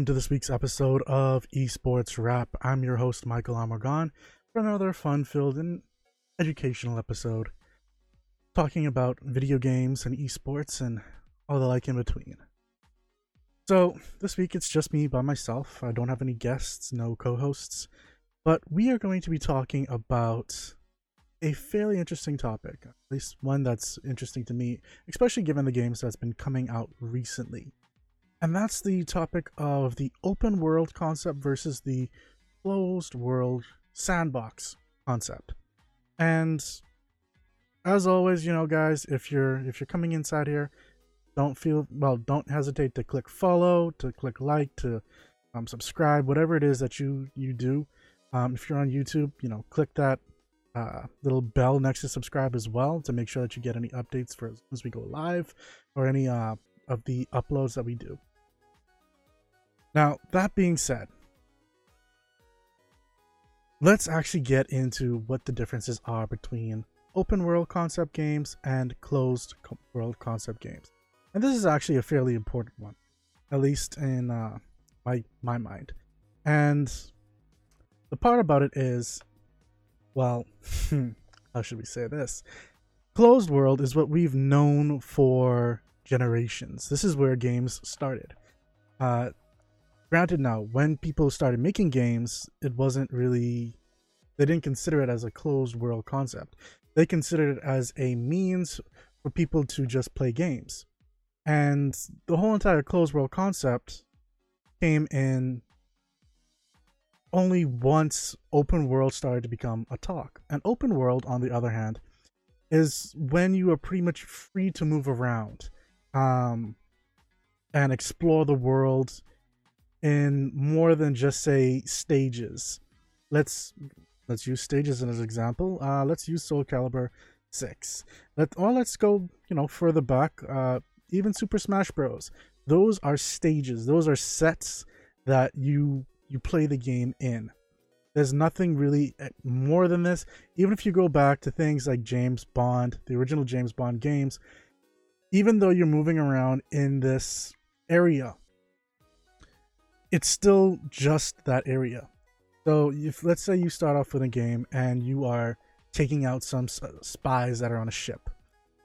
Welcome to this week's episode of Esports Wrap. I'm your host, Michael Amargon, for another fun filled and educational episode talking about video games and esports and all the like in between. So, this week it's just me by myself. I don't have any guests, no co hosts, but we are going to be talking about a fairly interesting topic, at least one that's interesting to me, especially given the games that's been coming out recently. And that's the topic of the open world concept versus the closed world sandbox concept. And as always, you know, guys, if you're if you're coming inside here, don't feel well, don't hesitate to click follow, to click like, to um, subscribe, whatever it is that you you do. Um, if you're on YouTube, you know, click that uh, little bell next to subscribe as well to make sure that you get any updates for as we go live or any uh, of the uploads that we do. Now, that being said, let's actually get into what the differences are between open world concept games and closed world concept games. And this is actually a fairly important one, at least in uh, my my mind. And the part about it is, well, how should we say this? Closed world is what we've known for generations. This is where games started. Uh, granted now when people started making games it wasn't really they didn't consider it as a closed world concept. They considered it as a means for people to just play games. And the whole entire closed world concept came in only once open world started to become a talk. And open world on the other hand is when you are pretty much free to move around um, and explore the world in more than just say stages. Let's let's use stages as an example. Uh, let's use Soul Calibur Six. Let or let's go you know further back. Uh, even Super Smash Bros. Those are stages. Those are sets that you you play the game in. There's nothing really eh, more than this. Even if you go back to things like James Bond, the original James Bond games, even though you're moving around in this area it's still just that area. So if let's say you start off with a game and you are taking out some spies that are on a ship.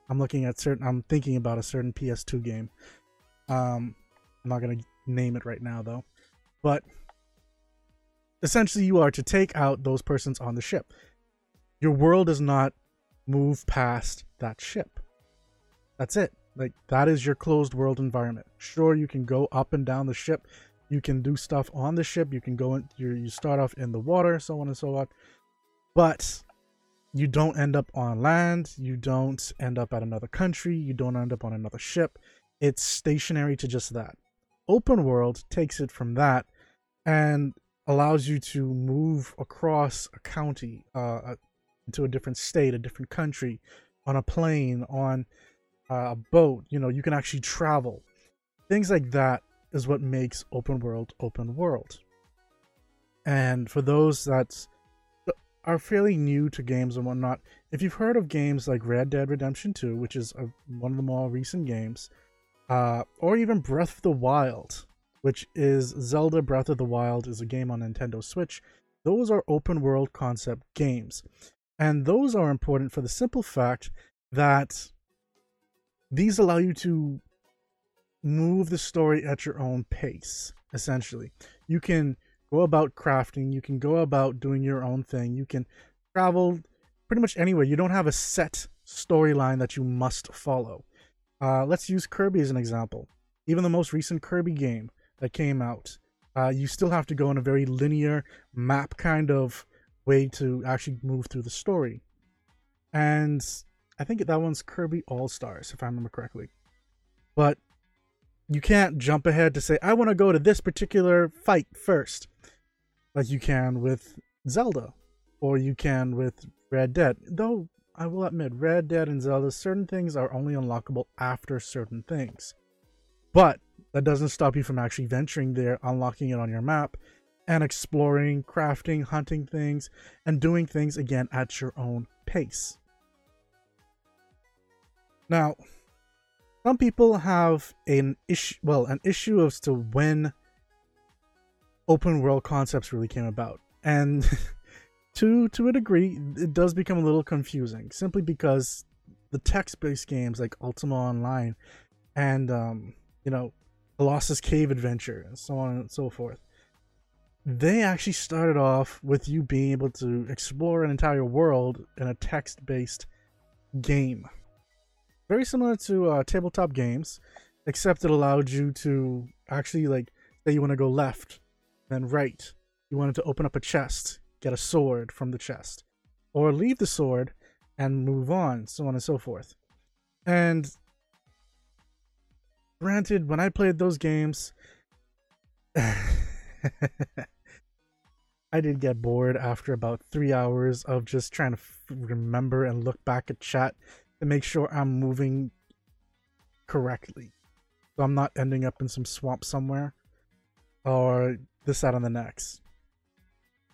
I'm looking at certain I'm thinking about a certain PS2 game. Um I'm not to name it right now though. But essentially you are to take out those persons on the ship. Your world does not move past that ship. That's it. Like that is your closed world environment. Sure you can go up and down the ship you can do stuff on the ship. You can go in you start off in the water so on and so on. But you don't end up on land. You don't end up at another country. You don't end up on another ship. It's stationary to just that. Open world takes it from that and allows you to move across a county uh, into a different state a different country on a plane on uh, a boat. You know you can actually travel. Things like that is what makes open world open world. And for those that are fairly new to games and whatnot, if you've heard of games like Red Dead Redemption 2, which is a, one of the more recent games, uh, or even Breath of the Wild, which is Zelda Breath of the Wild, is a game on Nintendo Switch. Those are open world concept games. And those are important for the simple fact that these allow you to move the story at your own pace, essentially. You can go about crafting, you can go about doing your own thing, you can travel pretty much anywhere. You don't have a set storyline that you must follow. Uh, let's use Kirby as an example. Even the most recent Kirby game that came out, uh, you still have to go in a very linear map kind of way to actually move through the story. And I think that one's Kirby All Stars, if I remember correctly. But you can't jump ahead to say, I want to go to this particular fight first, like you can with Zelda, or you can with Red Dead. Though, I will admit, Red Dead and Zelda, certain things are only unlockable after certain things. But that doesn't stop you from actually venturing there, unlocking it on your map, and exploring, crafting, hunting things, and doing things again at your own pace. Now, some people have an issue well an issue as to when open world concepts really came about. And to to a degree, it does become a little confusing simply because the text-based games like Ultima Online and um, you know, Colossal Cave Adventure and so on and so forth. They actually started off with you being able to explore an entire world in a text-based game. Very similar to uh, tabletop games, except it allowed you to actually like say you want to go left, then right. You wanted to open up a chest, get a sword from the chest, or leave the sword and move on, so on and so forth. And granted, when I played those games, I did get bored after about three hours of just trying to remember and look back at chat make sure I'm moving correctly. So I'm not ending up in some swamp somewhere or this, out on the next.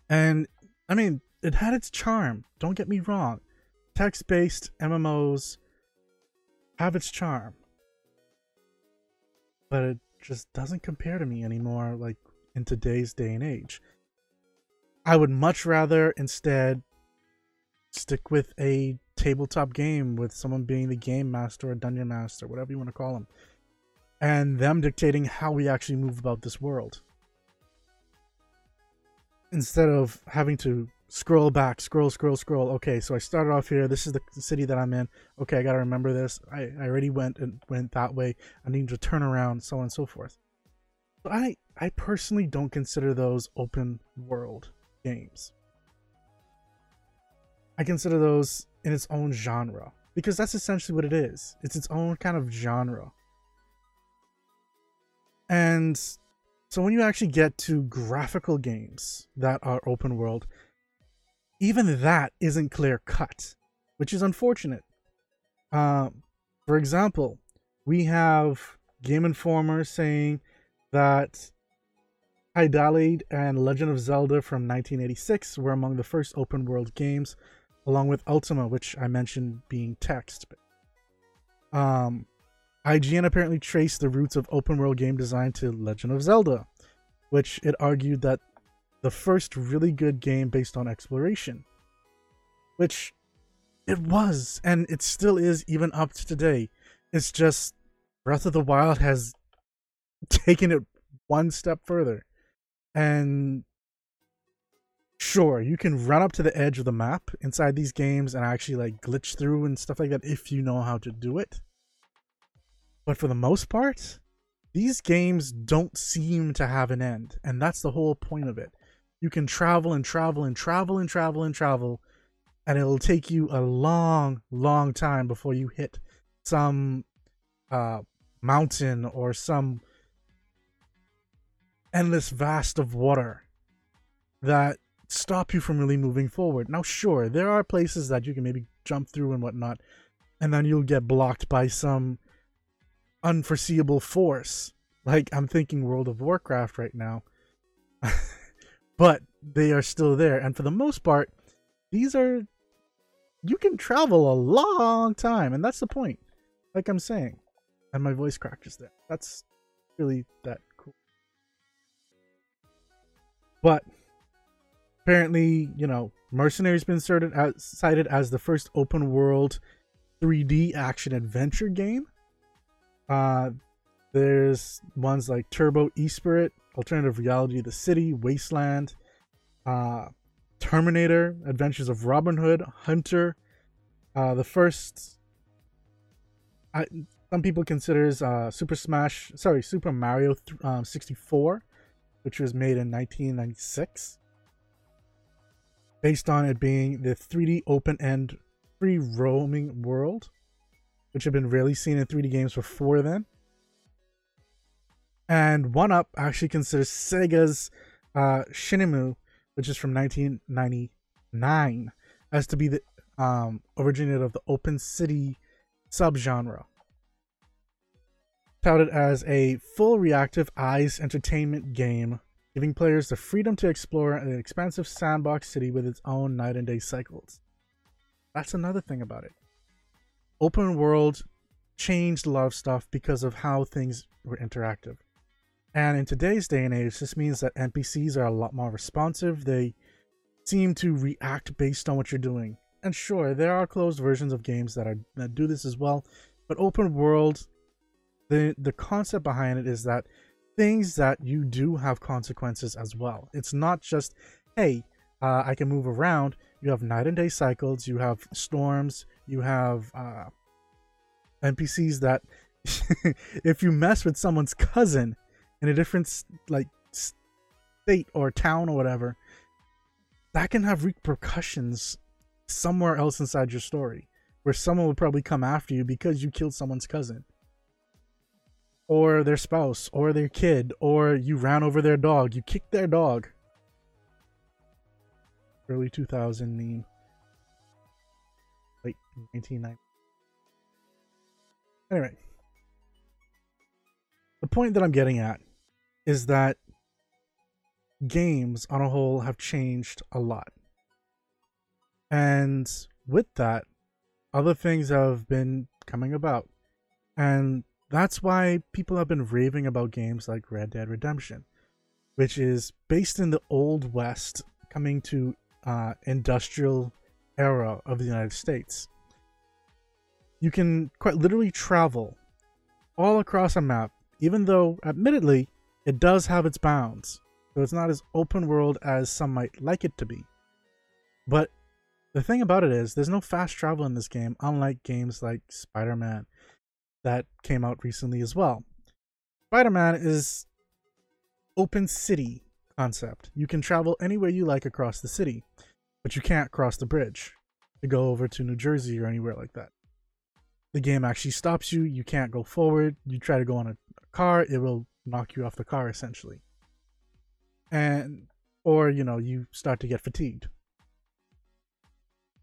And I mean, it had its charm. Don't get me wrong. Text based MMOs have its charm. But it just doesn't compare to me anymore, like in today's day and age. I would much rather instead stick with a tabletop game with someone being the game master or dungeon master, whatever you want to call them, and them dictating how we actually move about this world. Instead of having to scroll back, scroll, scroll, scroll. Okay, so I started off here. This is the city that I'm in. Okay, I gotta remember this. I, I already went and went that way. I need to turn around, so on and so forth. But I I personally don't consider those open world games. I consider those in its own genre because that's essentially what it is. It's its own kind of genre. And so when you actually get to graphical games that are open world, even that isn't clear cut, which is unfortunate. Uh, for example, we have Game Informer saying that Hydlide and Legend of Zelda from 1986 were among the first open world games, along with Ultima, which I mentioned being text. Um, IGN apparently traced the roots of open world game design to Legend of Zelda, which it argued that the first really good game based on exploration. Which it was, and it still is even up to today. It's just Breath of the Wild has taken it one step further. And sure, you can run up to the edge of the map inside these games and actually like glitch through and stuff like that if you know how to do it. But for the most part, these games don't seem to have an end, and that's the whole point of it. You can travel and travel and travel and travel and travel, and it'll take you a long, long time before you hit some uh, mountain or some endless vast of water that stop you from really moving forward. Now, sure, there are places that you can maybe jump through and whatnot, and then you'll get blocked by some unforeseeable force. Like I'm thinking World of Warcraft right now. but they are still there. And for the most part, these are you can travel a long time, and that's the point. Like I'm saying. And my voice crack just there. That's really that cool. But apparently, you know, Mercenary's been cited as, cited as the first open world 3D action adventure game. Uh, there's ones like Turbo Esprit, Alternative Reality The City, Wasteland, uh, Terminator, Adventures of Robin Hood, Hunter. Uh, the first, I, some people considers uh, Super Smash, sorry, Super Mario th- um, 64, which was made in 1996, based on it being the 3D open-end free roaming world which had been rarely seen in 3D games before then. And One Up actually considers Sega's uh, Shenmue, which is from 1999, as to be the um, originator of the open city subgenre. Touted as a full reactive eyes entertainment game, giving players the freedom to explore an expansive sandbox city with its own night and day cycles. That's another thing about it open world changed a lot of stuff because of how things were interactive. And in today's day and age, this means that NPCs are a lot more responsive. They seem to react based on what you're doing. And sure, there are closed versions of games that are that do this as well, but open world, the the concept behind it is that things that you do have consequences as well. It's not just, hey, uh, I can move around. You have night and day cycles. You have storms. You have uh, NPCs that, if you mess with someone's cousin in a different like state or town or whatever, that can have repercussions somewhere else inside your story, where someone will probably come after you because you killed someone's cousin or their spouse or their kid or you ran over their dog you kicked their dog. Early 2000 meme late 1990 anyway the point that i'm getting at is that games on a whole have changed a lot. And with that other things have been coming about. And that's why people have been raving about games like Red Dead Redemption, which is based in the old west, coming to uh, industrial era of the United States. You can quite literally travel all across a map, even though, admittedly, it does have its bounds. So it's not as open world as some might like it to be. But the thing about it is, there's no fast travel in this game, unlike games like Spider Man that came out recently as well. Spider-Man is open city concept. You can travel anywhere you like across the city, but you can't cross the bridge to go over to New Jersey or anywhere like that. The game actually stops you. You can't go forward. You try to go on a, a car, it will knock you off the car essentially. And or you know, you start to get fatigued.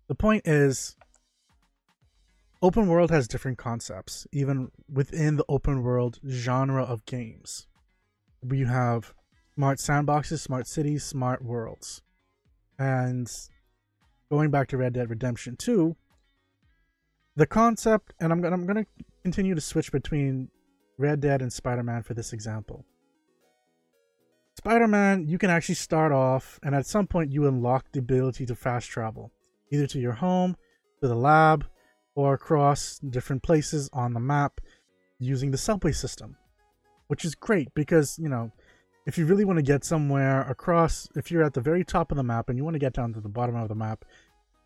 The point is open world has different concepts, even within the open world genre of games. We have smart sandboxes, smart cities, smart worlds. And going back to Red Dead Redemption 2, the concept, and I'm, I'm going to continue to switch between Red Dead and Spider Man for this example. Spider Man, you can actually start off, and at some point, you unlock the ability to fast travel, either to your home, to the lab, or across different places on the map using the subway system, which is great because, you know, if you really want to get somewhere across, if you're at the very top of the map and you want to get down to the bottom of the map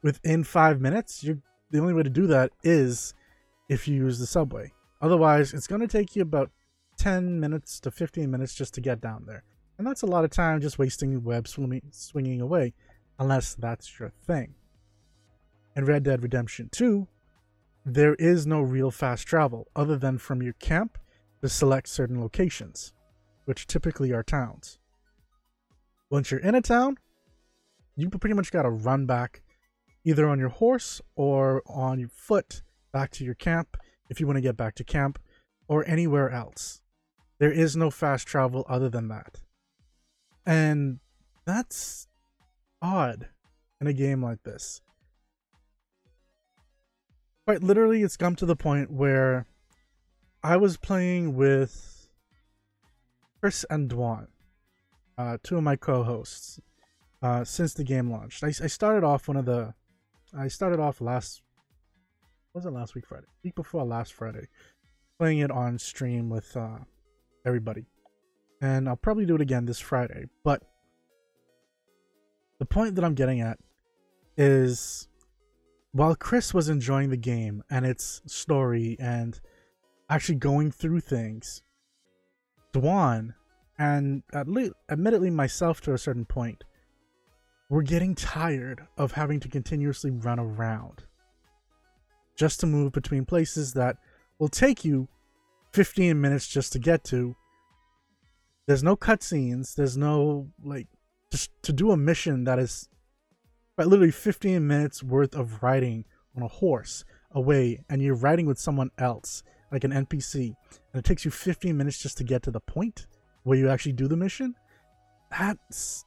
within five minutes, you're the only way to do that is if you use the subway. Otherwise, it's going to take you about 10 minutes to 15 minutes just to get down there. And that's a lot of time just wasting web swimming, swinging away, unless that's your thing. In Red Dead Redemption 2, there is no real fast travel other than from your camp to select certain locations, which typically are towns. Once you're in a town, you pretty much got to run back either on your horse or on your foot back to your camp if you want to get back to camp or anywhere else. There is no fast travel other than that. And that's odd in a game like this quite literally, it's come to the point where I was playing with Chris and Dwan, uh, two of my co-hosts, uh, since the game launched. I, I started off one of the, I started off last, was it last week Friday? Week before last Friday, playing it on stream with uh, everybody, and I'll probably do it again this Friday. But the point that I'm getting at is while Chris was enjoying the game and its story and actually going through things, Dwan and at least admittedly myself to a certain point, we're getting tired of having to continuously run around just to move between places that will take you 15 minutes just to get to. There's no cutscenes. There's no like just to do a mission that is but literally 15 minutes worth of riding on a horse away and you're riding with someone else like an npc and it takes you 15 minutes just to get to the point where you actually do the mission that's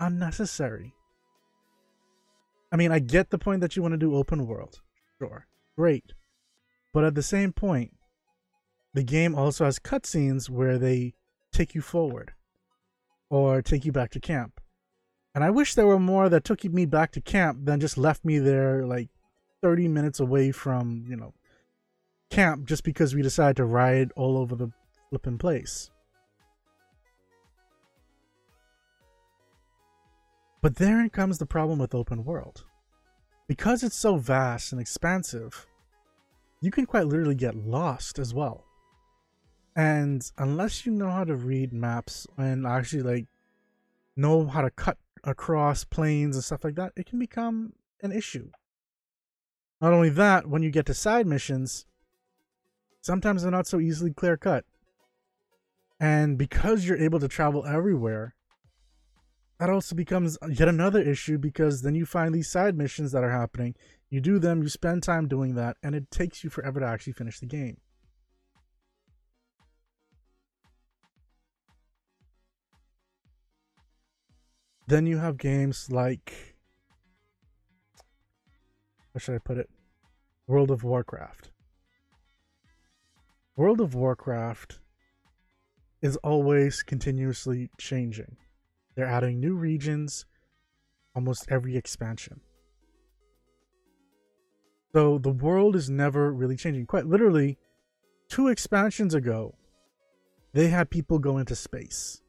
unnecessary i mean i get the point that you want to do open world sure great but at the same point the game also has cutscenes where they take you forward or take you back to camp. And I wish there were more that took me back to camp than just left me there like 30 minutes away from, you know, camp just because we decided to ride all over the flipping place. But therein comes the problem with open world. Because it's so vast and expansive, you can quite literally get lost as well. And unless you know how to read maps and actually like know how to cut across planes and stuff like that, it can become an issue. Not only that, when you get to side missions, sometimes they're not so easily clear cut. And because you're able to travel everywhere, that also becomes yet another issue because then you find these side missions that are happening. You do them, you spend time doing that, and it takes you forever to actually finish the game. Then you have games like how should I put it? World of Warcraft. World of Warcraft is always continuously changing. They're adding new regions almost every expansion. So the world is never really changing. Quite literally, two expansions ago, they had people go into space.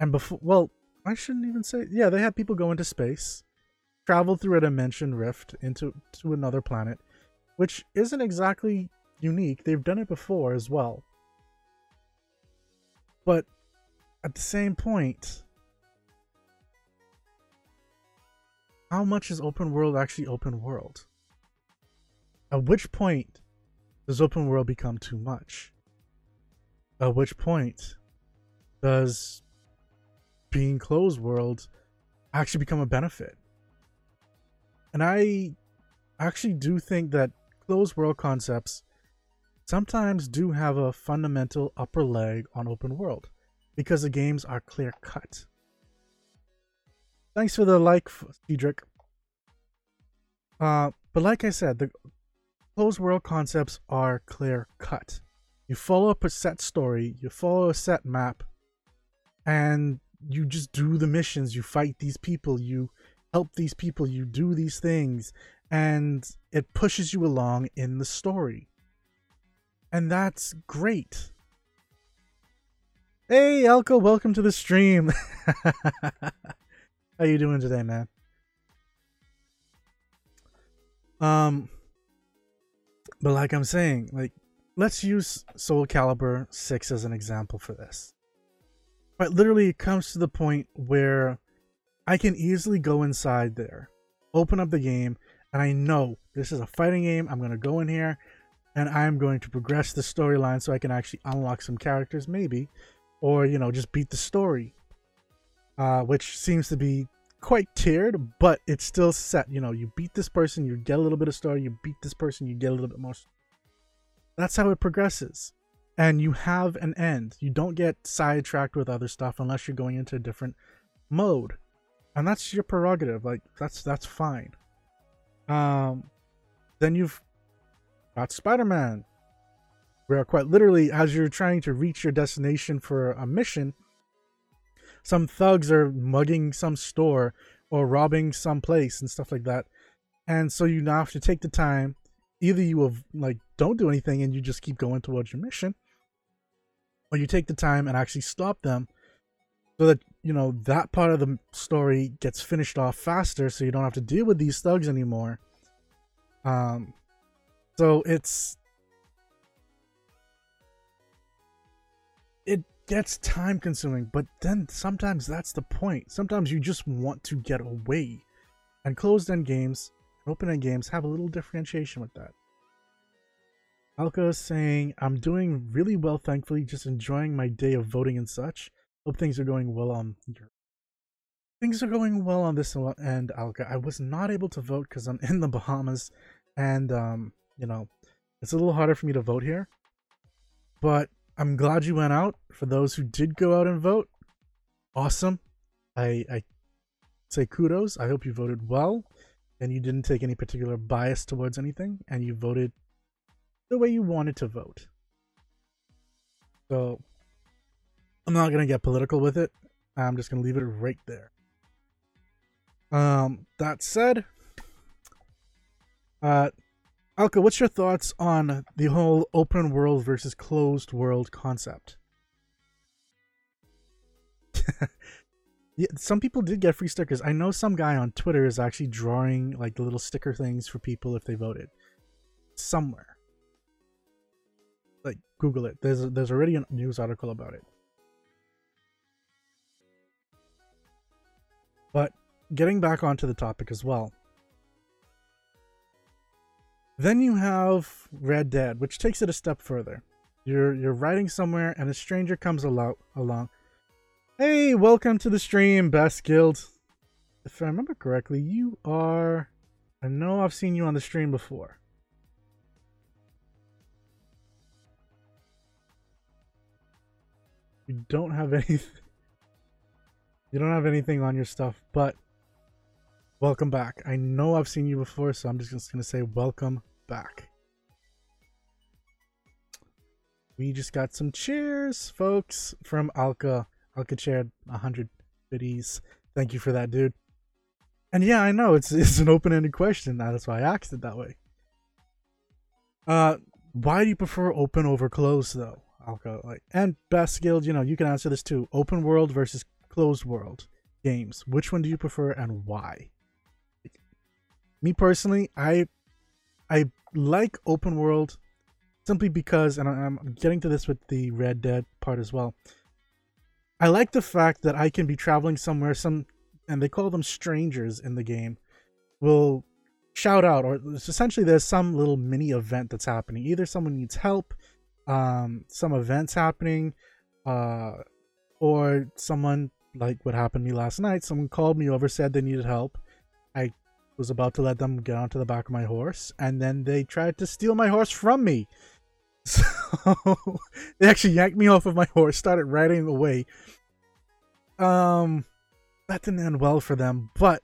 And before, well, I shouldn't even say. Yeah, they had people go into space, travel through a dimension rift into to another planet, which isn't exactly unique. They've done it before as well. But at the same point, how much is open world actually open world? At which point does open world become too much? At which point does being closed world actually become a benefit. And I actually do think that closed world concepts sometimes do have a fundamental upper leg on open world because the games are clear cut. Thanks for the like, Cedric. Uh, but like I said, the closed world concepts are clear cut. You follow a set story, you follow a set map, and you just do the missions, you fight these people, you help these people, you do these things, and it pushes you along in the story. And that's great. Hey Elko, welcome to the stream. How you doing today, man? Um but like I'm saying, like let's use Soul Calibur 6 as an example for this. But literally, it comes to the point where I can easily go inside there, open up the game, and I know this is a fighting game. I'm going to go in here and I'm going to progress the storyline so I can actually unlock some characters, maybe, or, you know, just beat the story, uh, which seems to be quite tiered, but it's still set. You know, you beat this person, you get a little bit of story, you beat this person, you get a little bit more. That's how it progresses and you have an end. You don't get sidetracked with other stuff unless you're going into a different mode. And that's your prerogative. Like that's that's fine. Um then you've got Spider-Man. Where quite literally as you're trying to reach your destination for a mission, some thugs are mugging some store or robbing some place and stuff like that. And so you now have to take the time either you have like don't do anything and you just keep going towards your mission or you take the time and actually stop them so that you know that part of the story gets finished off faster so you don't have to deal with these thugs anymore. Um so it's it gets time consuming but then sometimes that's the point. Sometimes you just want to get away. And closed end games and open end games have a little differentiation with that Alka is saying, I'm doing really well, thankfully, just enjoying my day of voting and such. Hope things are going well on your things are going well on this end, Alka. I was not able to vote because I'm in the Bahamas and um, you know, it's a little harder for me to vote here. But I'm glad you went out. For those who did go out and vote, awesome. I I say kudos. I hope you voted well and you didn't take any particular bias towards anything and you voted the way you wanted to vote. So I'm not gonna get political with it. I'm just gonna leave it right there. Um, that said, uh, Alka, what's your thoughts on the whole open world versus closed world concept? yeah, some people did get free stickers. I know some guy on Twitter is actually drawing like little sticker things for people if they voted somewhere. Like Google it. There's there's already a news article about it. But getting back onto the topic as well. Then you have Red Dead, which takes it a step further. You're you're riding somewhere and a stranger comes along along. Hey, welcome to the stream, Best Guild. If I remember correctly, you are I know I've seen you on the stream before. You don't have anything you don't have anything on your stuff, but welcome back. I know I've seen you before, so I'm just gonna say welcome back. We just got some cheers, folks, from Alka. Alka shared 100 biddies. Thank you for that, dude. And yeah, I know it's it's an open-ended question. That's why I asked it that way. Uh, why do you prefer open over closed though, Like, and best guild, you know, you can answer this too. Open world versus closed world games. Which one do you prefer and why? Me personally, I I like open world simply because, and I'm getting to this with the Red Dead part as well. I like the fact that I can be traveling somewhere, some, and they call them strangers in the game, will shout out, or essentially there's some little mini event that's happening. Either someone needs help, um, some events happening, uh, or someone like what happened to me last night. Someone called me over, said they needed help. I was about to let them get onto the back of my horse, and then they tried to steal my horse from me. So they actually yanked me off of my horse, started riding away. Um, that didn't end well for them, but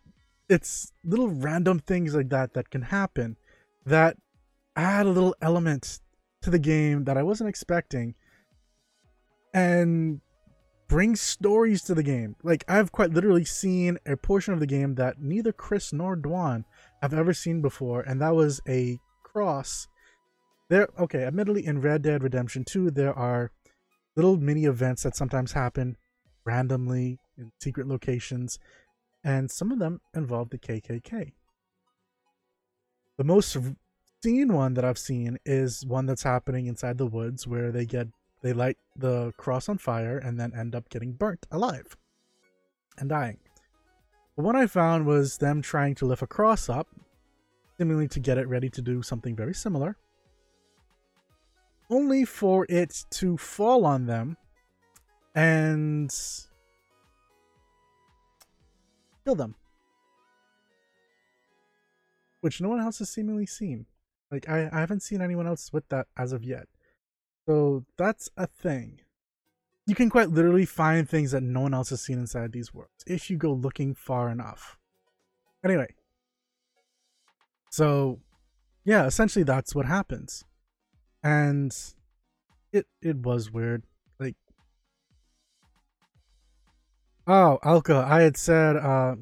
it's little random things like that that can happen that add a little element to the game that I wasn't expecting. And bring stories to the game. Like I've quite literally seen a portion of the game that neither Chris nor Dwan have ever seen before, and that was a cross. There, okay. Admittedly, in Red Dead Redemption 2, there are little mini events that sometimes happen randomly in secret locations, and some of them involve the KKK. The most one that I've seen is one that's happening inside the woods where they get they light the cross on fire and then end up getting burnt alive and dying. But what I found was them trying to lift a cross up, seemingly to get it ready to do something very similar, only for it to fall on them and kill them. Which no one else has seemingly seen. Like, I, I haven't seen anyone else with that as of yet. So that's a thing. You can quite literally find things that no one else has seen inside these worlds if you go looking far enough. Anyway, so yeah, essentially that's what happens, and it it was weird. Like, oh, Alka, I had said, uh,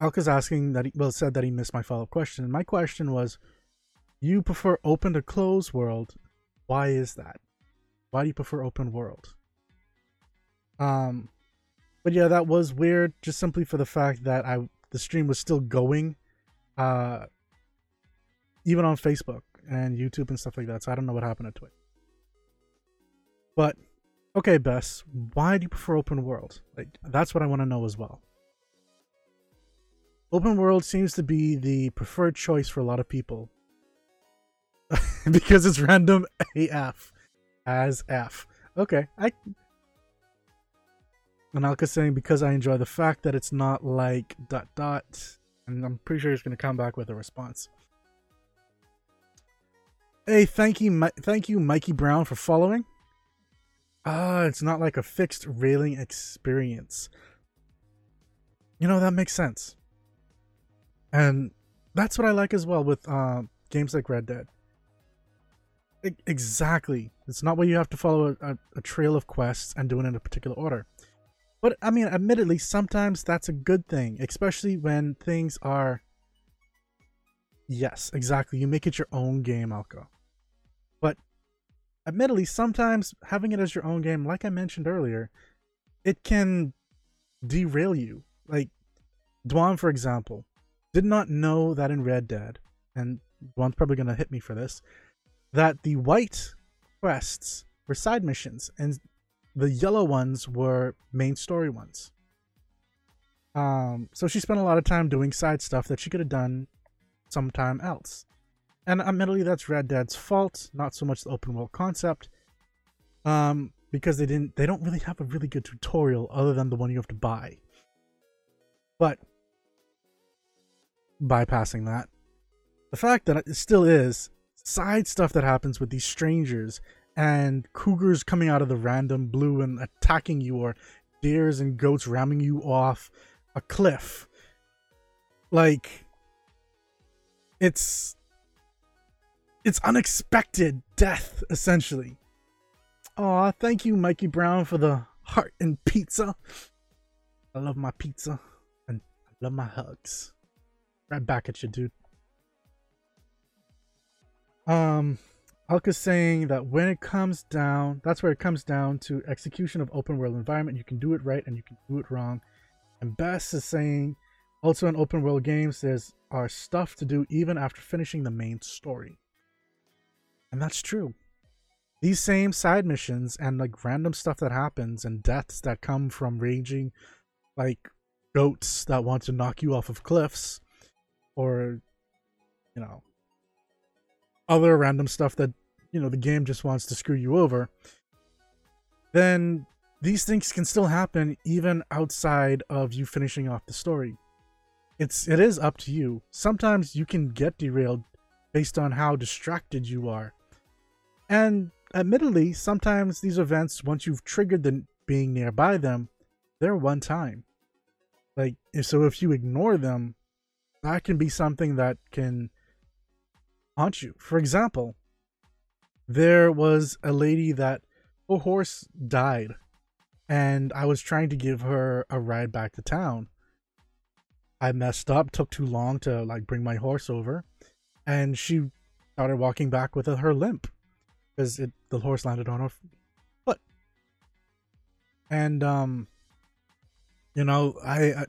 Alka's asking that he well said that he missed my follow up question. My question was, you prefer open to closed world why is that? Why do you prefer open world? Um, but yeah, that was weird. Just simply for the fact that I the stream was still going, uh, even on Facebook and YouTube and stuff like that. So I don't know what happened to Twitch. But okay, Bess, why do you prefer open world? Like that's what I want to know as well. Open world seems to be the preferred choice for a lot of people because it's random AF as F. Okay, I. Analka saying because I enjoy the fact that it's not like dot dot, and I'm pretty sure he's gonna come back with a response. Hey, thank you, Mi- thank you, Mikey Brown, for following. Ah, it's not like a fixed railing experience. You know that makes sense, and that's what I like as well with uh, games like Red Dead Exactly. It's not where you have to follow a, a, trail of quests and do it in a particular order. But I mean, admittedly, sometimes that's a good thing, especially when things are. Yes, exactly. You make it your own game, Alka. But admittedly, sometimes having it as your own game, like I mentioned earlier, it can derail you. Like Dwan, for example, did not know that in Red Dead, and Dwan's probably gonna hit me for this, that the white quests were side missions and the yellow ones were main story ones. Um, so she spent a lot of time doing side stuff that she could have done sometime else. And admittedly, that's Red Dead's fault, not so much the open world concept. Um, because they didn't, they don't really have a really good tutorial other than the one you have to buy. But bypassing that, the fact that it still is side stuff that happens with these strangers and cougars coming out of the random blue and attacking you or deers and goats ramming you off a cliff. Like it's it's unexpected death essentially. Aw, thank you mikey brown for the heart and pizza. I love my pizza and i love my hugs. Right back at you dude um Alka's saying that when it comes down, that's where it comes down to execution of open world environment. You can do it right and you can do it wrong. And Bess is saying also in open world games, there's are stuff to do even after finishing the main story. And that's true. These same side missions and like random stuff that happens and deaths that come from raging like goats that want to knock you off of cliffs or you know other random stuff that you know the game just wants to screw you over then these things can still happen even outside of you finishing off the story. It's it is up to you. Sometimes you can get derailed based on how distracted you are. And admittedly sometimes these events once you've triggered the being nearby them they're one time. Like so if you ignore them that can be something that can haunt you. For example, there was a lady that her horse died, and I was trying to give her a ride back to town. I messed up, took too long to like bring my horse over, and she started walking back with her limp because it the horse landed on her foot. And um, you know, I, I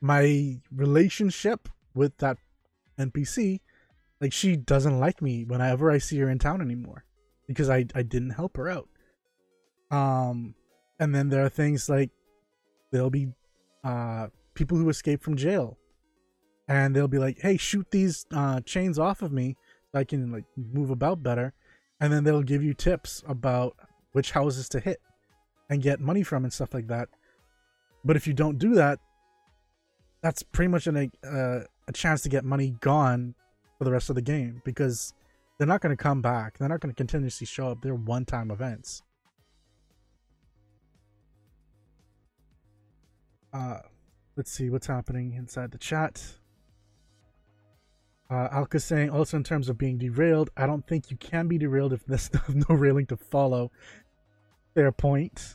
my relationship with that NPC like she doesn't like me whenever I see her in town anymore because I I didn't help her out. Um and then there are things like there'll be uh people who escape from jail and they'll be like, "Hey, shoot these uh chains off of me so I can like move about better." And then they'll give you tips about which houses to hit and get money from and stuff like that. But if you don't do that, that's pretty much an, uh, a chance to get money gone for the rest of the game because they're not going to come back. They're not going to continuously show up. They're one-time events. Uh, let's see what's happening inside the chat. Uh, Alka saying also in terms of being derailed, I don't think you can be derailed if there's no railing to follow. Fair point.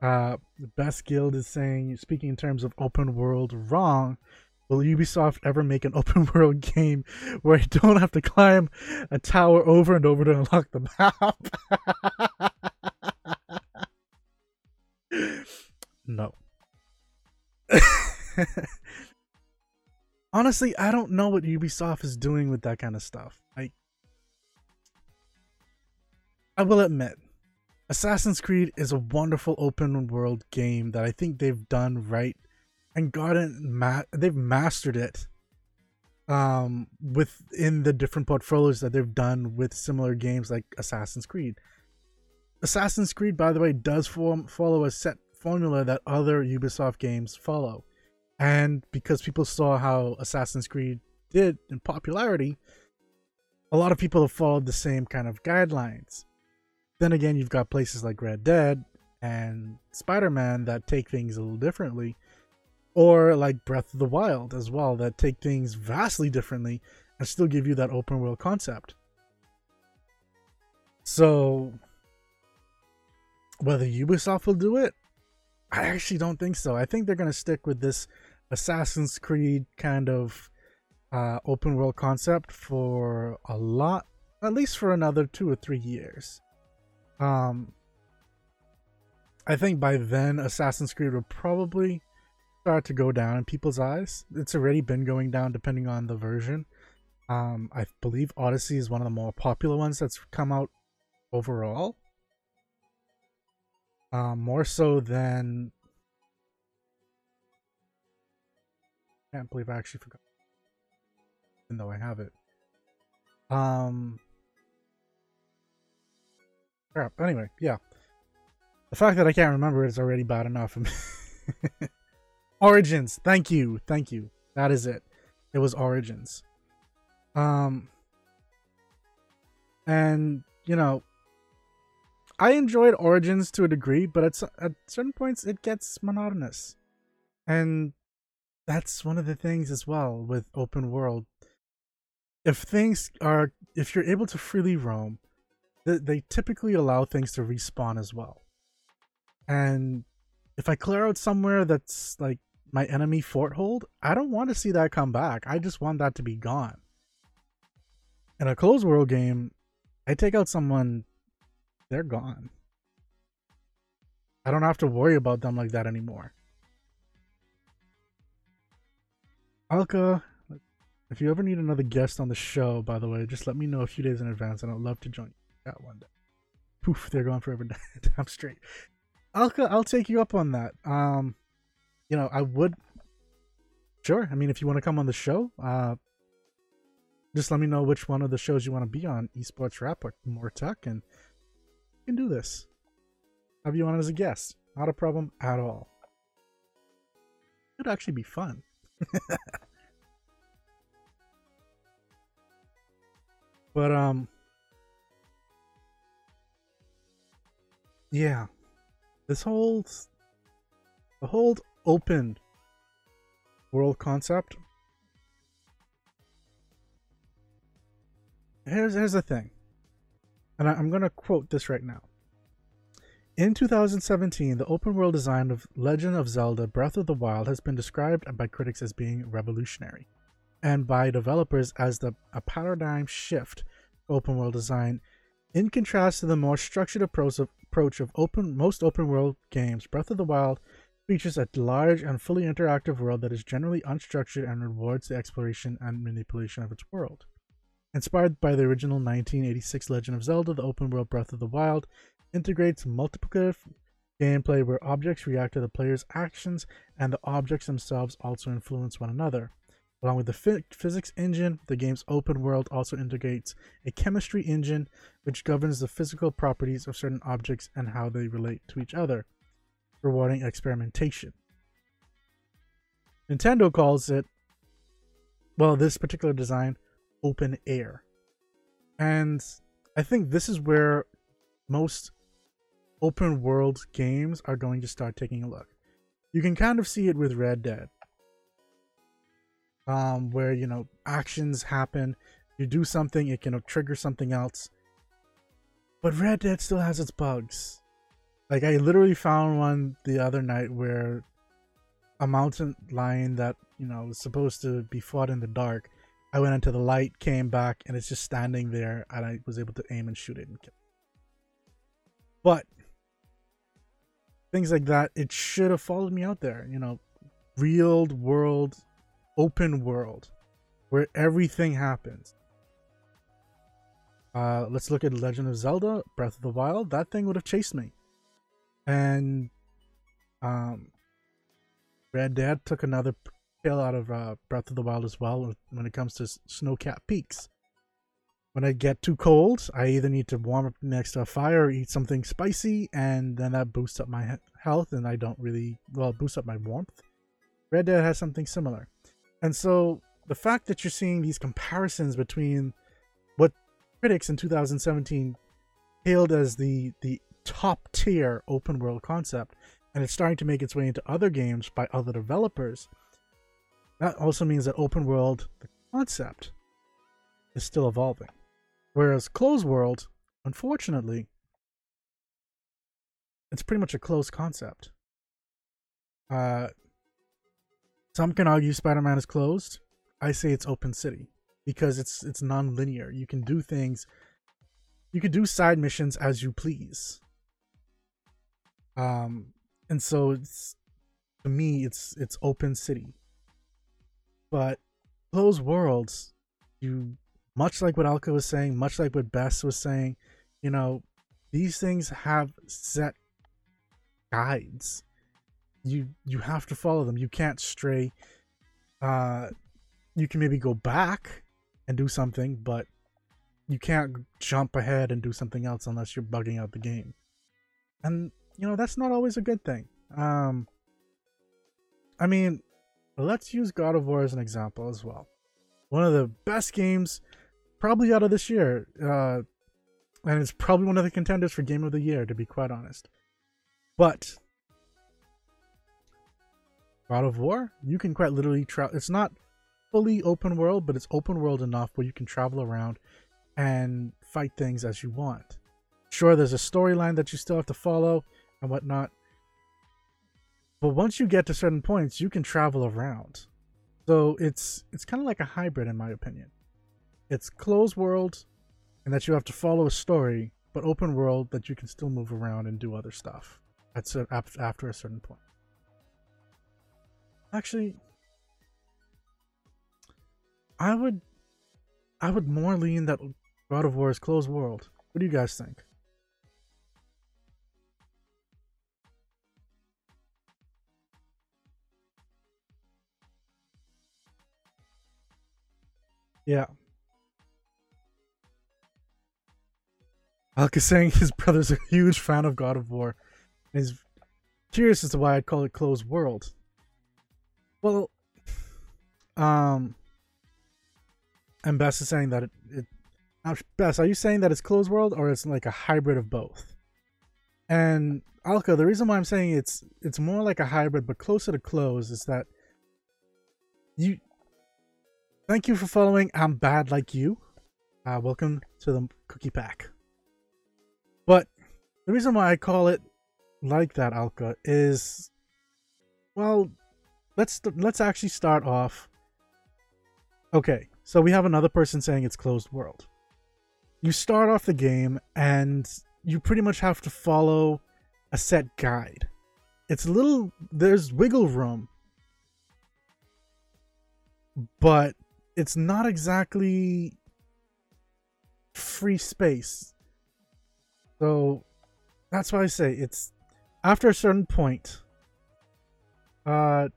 Uh, the best guild is saying, speaking in terms of open world, wrong. Will Ubisoft ever make an open world game where you don't have to climb a tower over and over to unlock the map? no. Honestly, I don't know what Ubisoft is doing with that kind of stuff. I I will admit, Assassin's Creed is a wonderful open world game that I think they've done right and gotten ma- they've mastered it um within the different portfolios that they've done with similar games like Assassin's Creed. Assassin's Creed by the way does form follow a set formula that other Ubisoft games follow. And because people saw how Assassin's Creed did in popularity, a lot of people have followed the same kind of guidelines. Then again, you've got places like Red Dead and Spider-Man that take things a little differently or like Breath of the Wild as well, that take things vastly differently and still give you that open world concept. So whether Ubisoft will do it, I actually don't think so. I think they're going to stick with this Assassin's Creed kind of uh, open world concept for a lot, at least for another two or three years. Um, I think by then Assassin's Creed will probably start to go down in people's eyes. It's already been going down depending on the version. Um, I believe Odyssey is one of the more popular ones that's come out overall. Um, more so than. I can't believe I actually forgot. Even though I have it. Um. Crap. Anyway, yeah. The fact that I can't remember it is already bad enough. Origins. Thank you. Thank you. That is it. It was Origins. Um. And you know, I enjoyed Origins to a degree, but at at certain points it gets monotonous, and that's one of the things as well with open world. If things are, if you're able to freely roam, they, they typically allow things to respawn as well. And if I clear out somewhere that's like my enemy fort hold, I don't want to see that come back. I just want that to be gone. In a closed world game, I take out someone they're gone. I don't have to worry about them like that anymore. Alka, if you ever need another guest on the show, by the way, just let me know a few days in advance and I'd love to join that one day. Poof, they're gone forever. I'm straight. Alka, I'll take you up on that. Um, you know, I would. Sure. I mean, if you want to come on the show, uh, just let me know which one of the shows you want to be on. Esports Wrap or More Tech, and you can do this. Have you on as a guest. Not a problem at all. It'd actually be fun. but um yeah. This whole the whole open world concept here's here's the thing and I, am going to quote this right now. In 2017, the open world design of Legend of Zelda Breath of the Wild has been described by critics as being revolutionary, and by developers as the, a paradigm shift open world design. In contrast to the more structured approach of, approach of open most open world games, Breath of the Wild features a large and fully interactive world that is generally unstructured and rewards the exploration and manipulation of its world. Inspired by the original 1986 Legend of Zelda, the open world Breath of the Wild integrates multiplicative gameplay where objects react to the player's actions and the objects themselves also influence one another. Along with the physics engine, the game's open world also integrates a chemistry engine which governs the physical properties of certain objects and how they relate to each other, rewarding experimentation. Nintendo calls it, well, this particular design open air. And I think this is where most open world games are going to start taking a look. You can kind of see it with Red Dead. Um, where you know actions happen, you do something, it can trigger something else. But Red Dead still has its bugs. Like I literally found one the other night where a mountain lion that you know was supposed to be fought in the dark I went into the light, came back, and it's just standing there, and I was able to aim and shoot it and kill. But things like that, it should have followed me out there. You know, real world, open world, where everything happens. Uh, let's look at Legend of Zelda: Breath of the Wild. That thing would have chased me, and um, Red Dead took another tail out of uh, Breath of the Wild as well when it comes to snow-capped peaks. When I get too cold, I either need to warm up next to a fire or eat something spicy, and then that boosts up my health, and I don't really, well, boost up my warmth. Red Dead has something similar. And so the fact that you're seeing these comparisons between what critics in 2017 hailed as the, the top tier open world concept, and it's starting to make its way into other games by other developers – that also means that open world, the concept, is still evolving. Whereas closed world, unfortunately, it's pretty much a closed concept. Uh, some can argue Spider-Man is closed. I say it's open city because it's it's non-linear. You can do things. You can do side missions as you please. Um, and so it's to me it's it's open city. But closed worlds, you much like what Alka was saying, much like what Bess was saying, you know, these things have set guides. You you have to follow them. You can't stray. Uh, you can maybe go back and do something, but you can't jump ahead and do something else unless you're bugging out the game. And you know that's not always a good thing. Um, I mean, let's use God of War as an example as well. One of the best games, probably out of this year, uh, and it's probably one of the contenders for Game of the Year, to be quite honest. But God of War, you can quite literally travel. It's not fully open world, but it's open world enough where you can travel around and fight things as you want. Sure, there's a storyline that you still have to follow and whatnot, but once you get to certain points, you can travel around. So it's it's kind of like a hybrid, in my opinion. It's closed world, and that you have to follow a story, but open world that you can still move around and do other stuff after a certain point. Actually, I would I would more lean that God of War is closed world. What do you guys think? Yeah. Alka saying his brother's a huge fan of God of War. And he's curious as to why I'd call it closed world. Well, um, and Bess is saying that it, it Bess, are you saying that it's closed world or it's like a hybrid of both? And Alka, the reason why I'm saying it's it's more like a hybrid but closer to close is that you thank you for following I'm bad like you. Uh, welcome to the cookie pack. But the reason why I call it like that, Alka, is well, let's let's actually start off. Okay, so we have another person saying it's closed world. You start off the game and you pretty much have to follow a set guide. It's a little there's wiggle room, but it's not exactly free space. So that's why I say it's after a certain point. Uh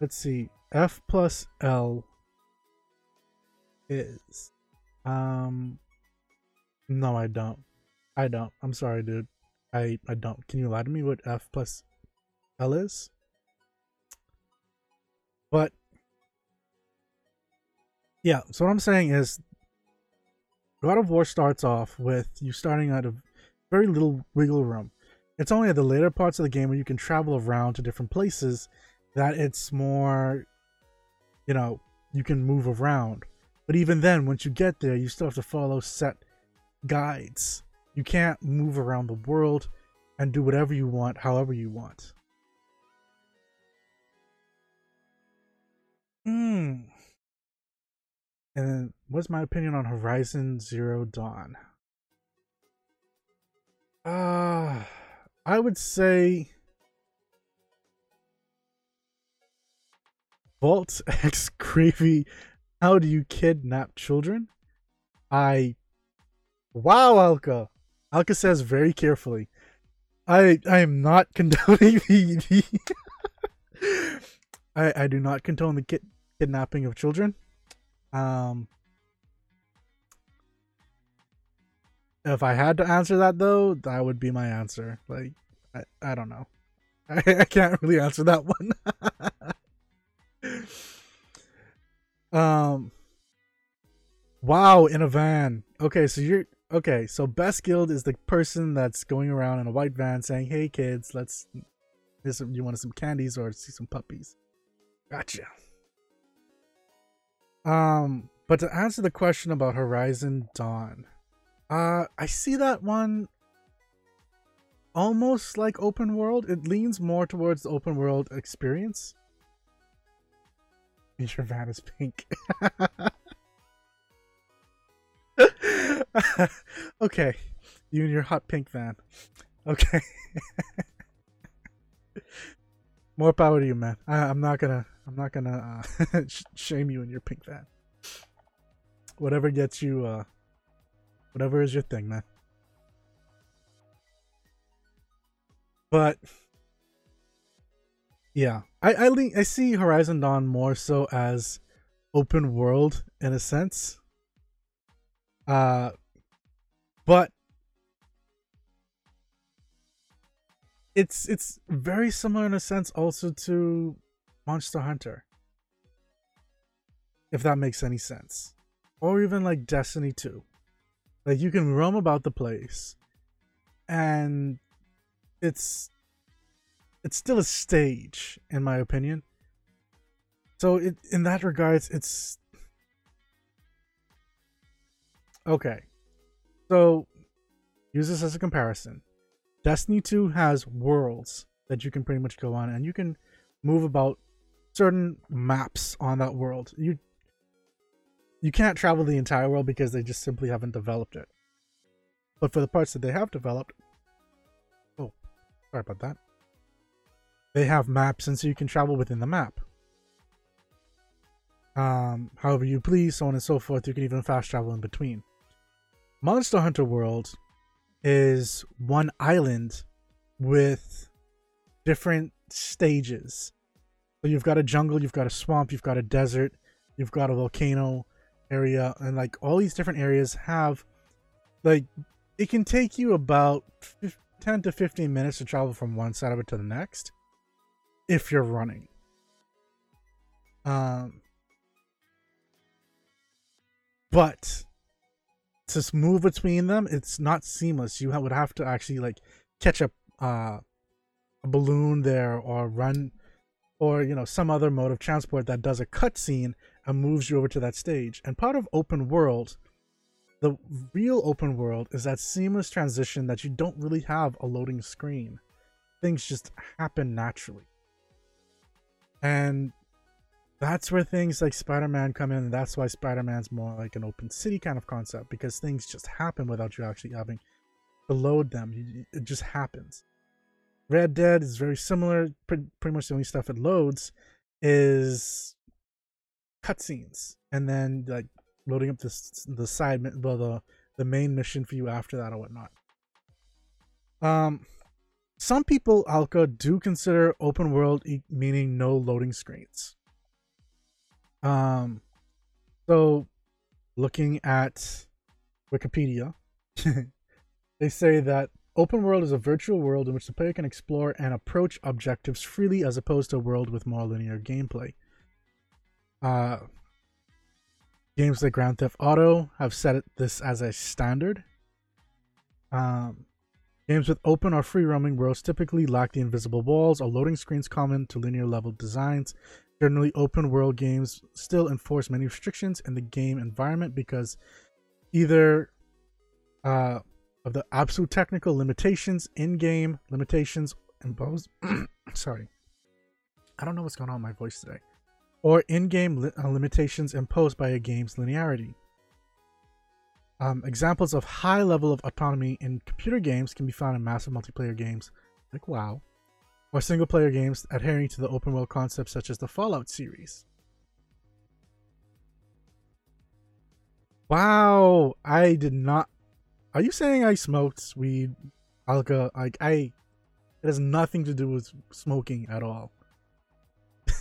let's see. F plus L is um no I don't. I don't. I'm sorry, dude. I I don't. Can you lie to me what F plus L is? But yeah, so what I'm saying is God of War starts off with you starting out of very little wiggle room. It's only at the later parts of the game where you can travel around to different places that it's more, you know, you can move around. But even then, once you get there, you still have to follow set guides. You can't move around the world and do whatever you want, however you want. Hmm. And what's my opinion on Horizon Zero Dawn? Uh, I would say Vault X Gravy. How do you kidnap children? I. Wow, Alka. Alka says very carefully. I I am not condoning the. the I I do not condone the kid, kidnapping of children. Um, if I had to answer that though, that would be my answer. Like, I, I don't know. I, I can't really answer that one. um, wow, in a van. Okay, so you're okay. So best guild is the person that's going around in a white van saying, "Hey kids, let's. This, you want some candies or see some puppies?" Gotcha. Um, But to answer the question about Horizon Dawn, uh, I see that one almost like open world. It leans more towards the open world experience. Your van is pink. okay, you and your hot pink van. Okay. More power to you, man. I, am not gonna. I'm not gonna uh, shame you in your pink van. Whatever gets you. Uh, whatever is your thing, man. But yeah, I I, I see Horizon Dawn more so as open world in a sense. Uh, but it's it's very similar in a sense also to Monster Hunter. If that makes any sense. Or even like Destiny 2. Like you can roam about the place and it's it's still a stage in my opinion. So it in that regards it's okay. So use this as a comparison. Destiny 2 has worlds that you can pretty much go on and you can move about certain maps on that world. You you can't travel the entire world because they just simply haven't developed it. But for the parts that they have developed, oh, sorry about that. They have maps and so you can travel within the map. Um, however you please, so on and so forth. You can even fast travel in between. Monster Hunter World is one island with different stages. So you've got a jungle, you've got a swamp, you've got a desert, you've got a volcano area, and like all these different areas have like it can take you about 10 to 15 minutes to travel from one side of it to the next if you're running. Um but to move between them, it's not seamless. You would have to actually like catch a uh, a balloon there or run or you know some other mode of transport that does a cutscene and moves you over to that stage. And part of open world, the real open world is that seamless transition that you don't really have a loading screen. Things just happen naturally. And that's where things like Spider-Man come in, and that's why Spider-Man's more like an open city kind of concept because things just happen without you actually having to load them. It just happens. Red Dead is very similar. Pretty, pretty much the only stuff it loads is cutscenes, and then like loading up this the side, well the the main mission for you after that or whatnot. Um, some people Alka do consider open world meaning no loading screens. Um, so looking at Wikipedia, they say that open world is a virtual world in which the player can explore and approach objectives freely as opposed to a world with more linear gameplay. Uh, games like Grand Theft Auto have set this as a standard. Um, games with open or free roaming worlds typically lack the invisible walls or loading screens common to linear level designs Generally, open world games still enforce many restrictions in the game environment because either uh, of the absolute technical limitations, in game limitations imposed. sorry. I don't know what's going on with my voice today. Or in game li- uh, limitations imposed by a game's linearity. Um, examples of high level of autonomy in computer games can be found in massive multiplayer games like WoW, or single player games adhering to the open world concept such as the Fallout series. Wow, I did not. Are you saying I smoked weed, Alka? Like I, it has nothing to do with smoking at all.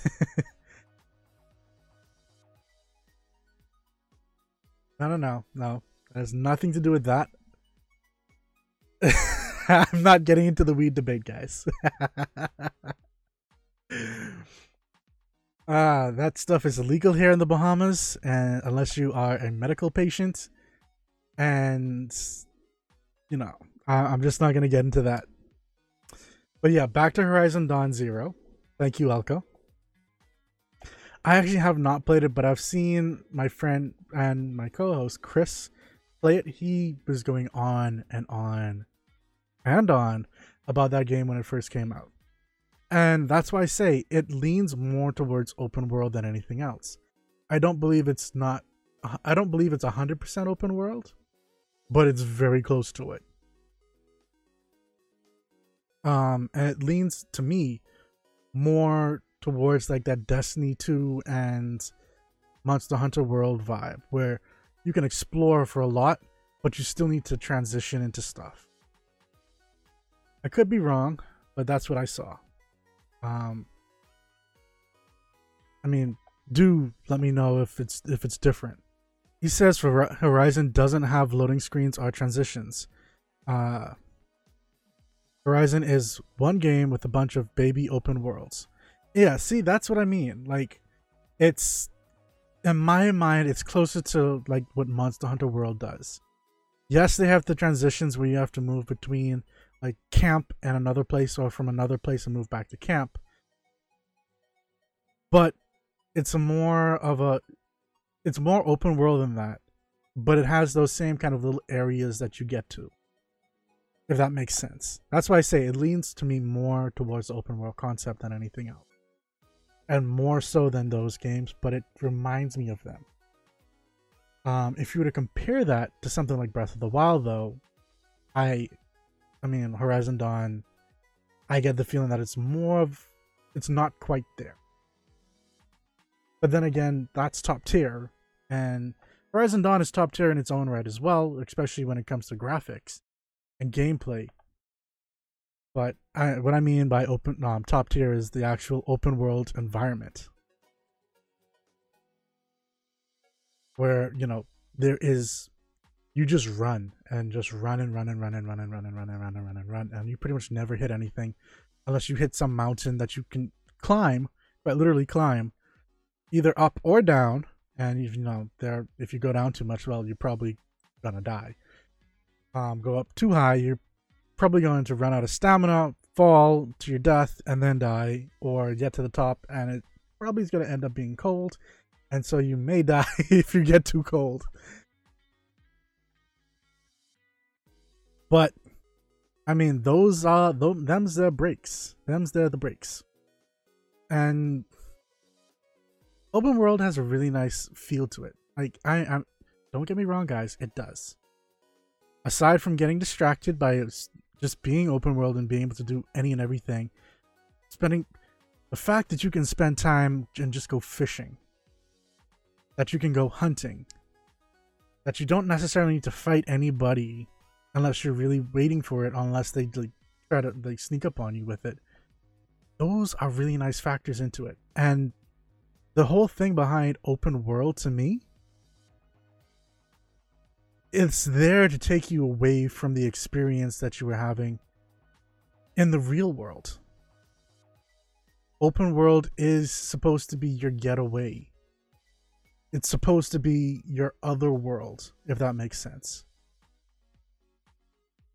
no, no, no, no. It has nothing to do with that. I'm not getting into the weed debate, guys. Ah, uh, that stuff is illegal here in the Bahamas, and unless you are a medical patient, and you know, I, I'm just not gonna get into that. But yeah, back to Horizon Dawn Zero. Thank you, Elko. I actually have not played it, but I've seen my friend and my co-host Chris play it. He was going on and on and on about that game when it first came out. And that's why I say it leans more towards open world than anything else. I don't believe it's not I don't believe it's 100% open world, but it's very close to it. Um and it leans to me more towards like that Destiny 2 and Monster Hunter World vibe where you can explore for a lot, but you still need to transition into stuff. I could be wrong, but that's what I saw. Um, I mean, do let me know if it's if it's different. He says Horizon doesn't have loading screens or transitions. Uh, Horizon is one game with a bunch of baby open worlds. Yeah, see, that's what I mean. Like, it's in my mind, it's closer to like what Monster Hunter World does. Yes, they have the transitions where you have to move between like camp and another place or from another place and move back to camp. But it's a more of a it's more open world than that. But it has those same kind of little areas that you get to. If that makes sense. That's why I say it leans to me more towards the open world concept than anything else. And more so than those games, but it reminds me of them. Um, if you were to compare that to something like Breath of the Wild, though, I I mean, Horizon Dawn, I get the feeling that it's more of, it's not quite there. But then again, that's top tier, and Horizon Dawn is top tier in its own right as well, especially when it comes to graphics and gameplay. But I, what I mean by open um, top tier is the actual open world environment, where you know there is you just run and just run and run and run and run and run and run and run and run and run and you pretty much never hit anything unless you hit some mountain that you can climb but literally climb either up or down and you know there if you go down too much well you're probably gonna die um go up too high you're probably going to run out of stamina fall to your death and then die or get to the top and it probably is to end up being cold and so you may die if you get too cold But I mean, those are those, them's the breaks. Them's the the breaks. And open world has a really nice feel to it. Like I, I'm, don't get me wrong, guys, it does. Aside from getting distracted by just being open world and being able to do any and everything, spending the fact that you can spend time and just go fishing, that you can go hunting, that you don't necessarily need to fight anybody unless you're really waiting for it unless they like try to like sneak up on you with it those are really nice factors into it and the whole thing behind open world to me it's there to take you away from the experience that you were having in the real world open world is supposed to be your getaway it's supposed to be your other world if that makes sense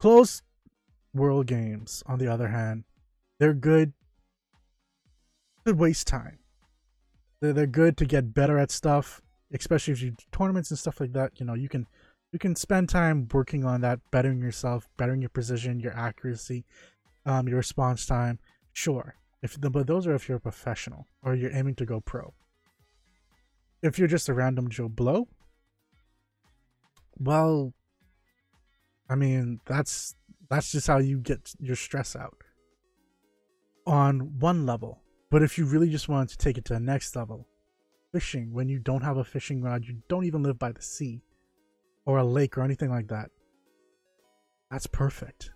Closed world games, on the other hand, they're good. Good waste time. They're, they're good to get better at stuff, especially if you tournaments and stuff like that. You know, you can you can spend time working on that, bettering yourself, bettering your precision, your accuracy, um, your response time. Sure, if the, but those are if you're a professional or you're aiming to go pro. If you're just a random Joe Blow, well, I mean, that's that's just how you get your stress out on one level. But if you really just want to take it to the next level, fishing when you don't have a fishing rod, you don't even live by the sea or a lake or anything like that. That's perfect.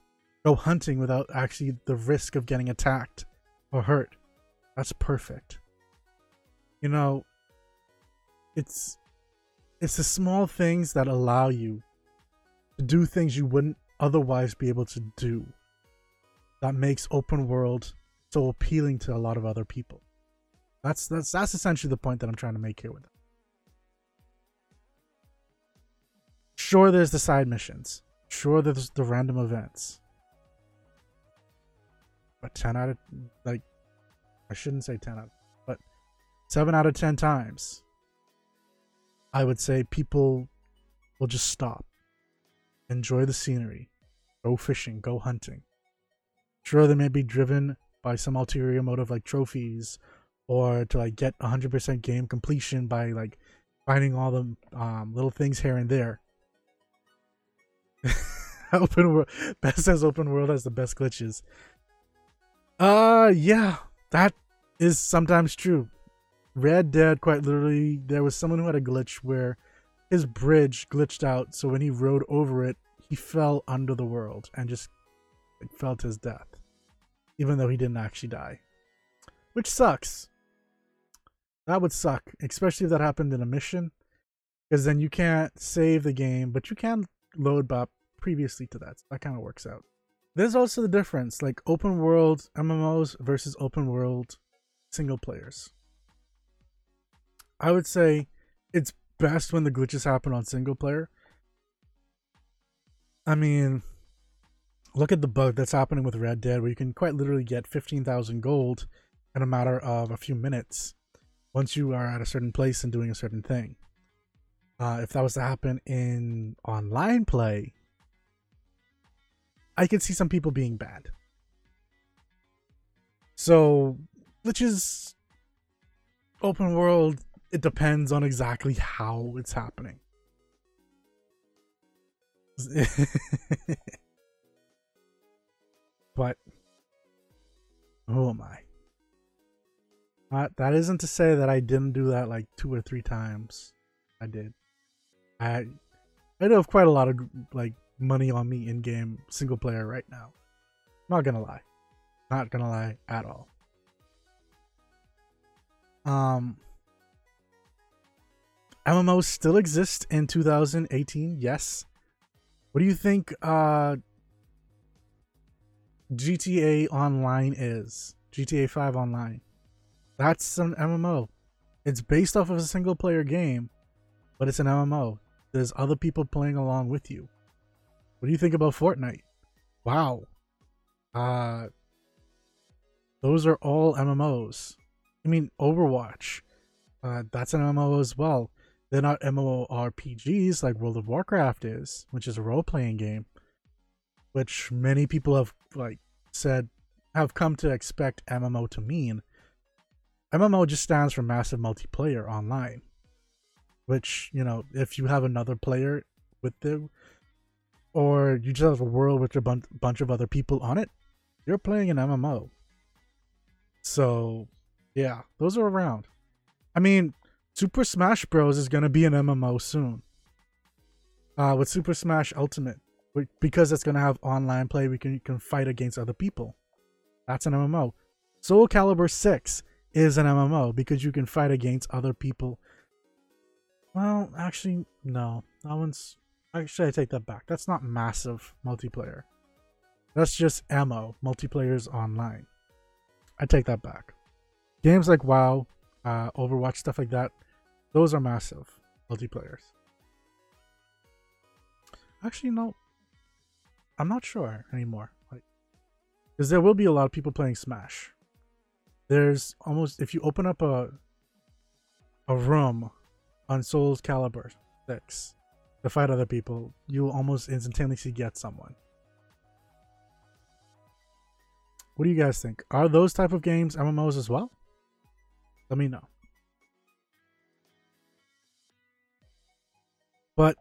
Go hunting without actually the risk of getting attacked or hurt. That's perfect. You know, it's it's the small things that allow you to do things you wouldn't otherwise be able to do. That makes open world so appealing to a lot of other people. That's that's that's essentially the point that I'm trying to make here with it. Sure, there's the side missions. Sure, there's the random events. But 10 out of like I shouldn't say 10 out, but seven out of ten times, I would say people will just stop, enjoy the scenery, go fishing, go hunting. Sure, they may be driven by some ulterior motive like trophies or to like get 100% game completion by like finding all the um, little things here and there. open world best as open world has the best glitches. Uh yeah, that is sometimes true. Red Dead quite literally there was someone who had a glitch where his bridge glitched out so when he rode over it he fell under the world and just fell to his death even though he didn't actually die. Which sucks. That would suck, especially if that happened in a mission, because then you can't save the game, but you can load up previously to that. So that kind of works out. There's also the difference, like open world MMOs versus open world single players. I would say it's best when the glitches happen on single player. I mean, look at the bug that's happening with Red Dead, where you can quite literally get 15,000 gold in a matter of a few minutes once you are at a certain place and doing a certain thing. Uh, if that was to happen in online play, I could see some people being bad. So, which is open world, it depends on exactly how it's happening. but who am I? Uh, that isn't to say that I didn't do that like two or three times. I did. I I know of quite a lot of like money on me in game single player right now. Not gonna lie. Not gonna lie at all. Um MMOs still exist in 2018, yes. What do you think uh GTA Online is? GTA 5 Online. That's an MMO. It's based off of a single player game, but it's an MMO. There's other people playing along with you. What do you think about Fortnite? Wow. Uh those are all MMOs. I mean Overwatch. Uh that's an MMO as well. They're not MMORPGs like World of Warcraft is, which is a role-playing game, which many people have like said have come to expect MMO to mean. MMO just stands for massive multiplayer online, which, you know, if you have another player with them or you just have a world with a bun- bunch of other people on it, you're playing an MMO. So, yeah, those are around. I mean, Super Smash Bros. is going to be an MMO soon. Uh, with Super Smash Ultimate. Because it's going to have online play, we can, can fight against other people. That's an MMO. Soul Calibur 6 is an MMO because you can fight against other people. Well, actually, no. That one's Actually, I take that back. That's not massive multiplayer. That's just ammo. Multiplayer's online. I take that back. Games like WoW, uh, Overwatch, stuff like that, those are massive multiplayers. Actually, no. I'm not sure anymore. Like, because there will be a lot of people playing Smash. There's almost if you open up a a room on Soul's Calibur 6, to fight other people, you will almost instantaneously get someone. What do you guys think? Are those type of games MMOs as well? Let me know. But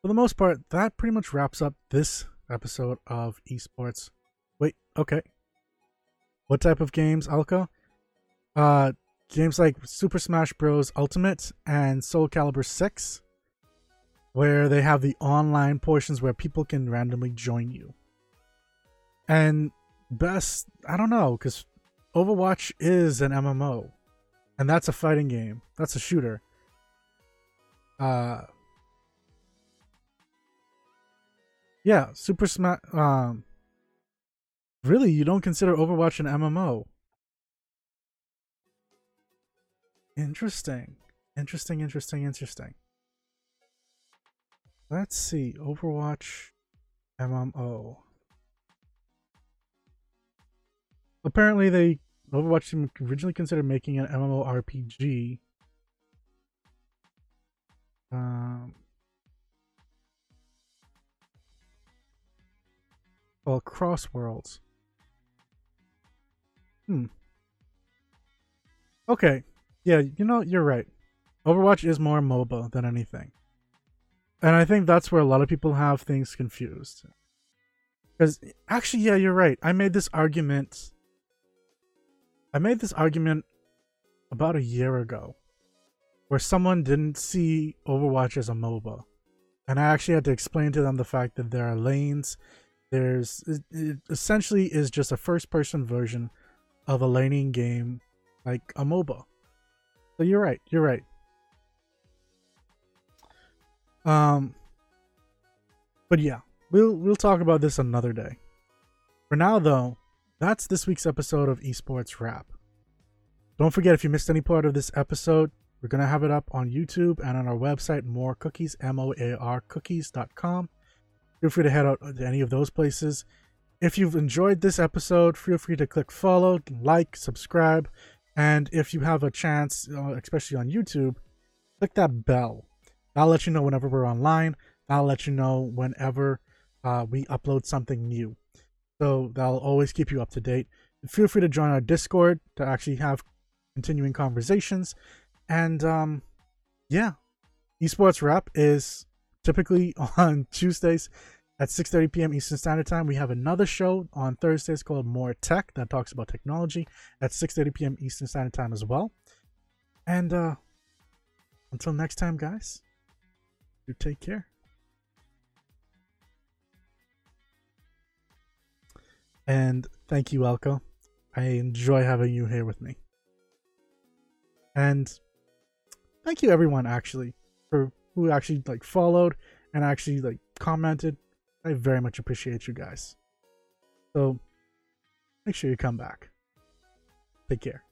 for the most part, that pretty much wraps up this episode of esports. Wait, okay. What type of games, Alka? Uh, games like Super Smash Bros. Ultimate and Soul Calibur 6 where they have the online portions where people can randomly join you. And best, I don't know, because Overwatch is an MMO, and that's a fighting game. That's a shooter. Uh, yeah, Super Smash. Um, really, you don't consider Overwatch an MMO? Interesting, interesting, interesting, interesting. Let's see. Overwatch MMO. Apparently they Overwatch team originally considered making an MMORPG. Um, well, Cross Worlds. Hmm. Okay. Yeah, you know, you're right. Overwatch is more MOBA than anything. And I think that's where a lot of people have things confused. Because actually, yeah, you're right. I made this argument. I made this argument about a year ago where someone didn't see Overwatch as a MOBA. And I actually had to explain to them the fact that there are lanes. There's it, essentially is just a first person version of a laning game like a MOBA. So you're right. You're right. Um but yeah, we'll we'll talk about this another day. For now though, that's this week's episode of Esports Wrap. Don't forget if you missed any part of this episode, we're going to have it up on YouTube and on our website, More Cookies, M O A R cookies.com. Feel free to head out to any of those places. If you've enjoyed this episode, feel free to click follow, like, subscribe, and if you have a chance, uh, especially on YouTube, click that bell. That'll let you know whenever we're online. That'll let you know whenever uh, we upload something new. So that'll always keep you up to date. Feel free to join our Discord to actually have continuing conversations. And um, yeah, Esports Wrap is typically on Tuesdays at 6:30 p.m. Eastern Standard Time. We have another show on Thursdays called More Tech that talks about technology at 6:30 p.m. Eastern Standard Time as well. And uh, until next time, guys, you take care. And thank you, Elko. I enjoy having you here with me. And thank you everyone actually for who actually like followed and actually like commented. I very much appreciate you guys. So make sure you come back. Take care.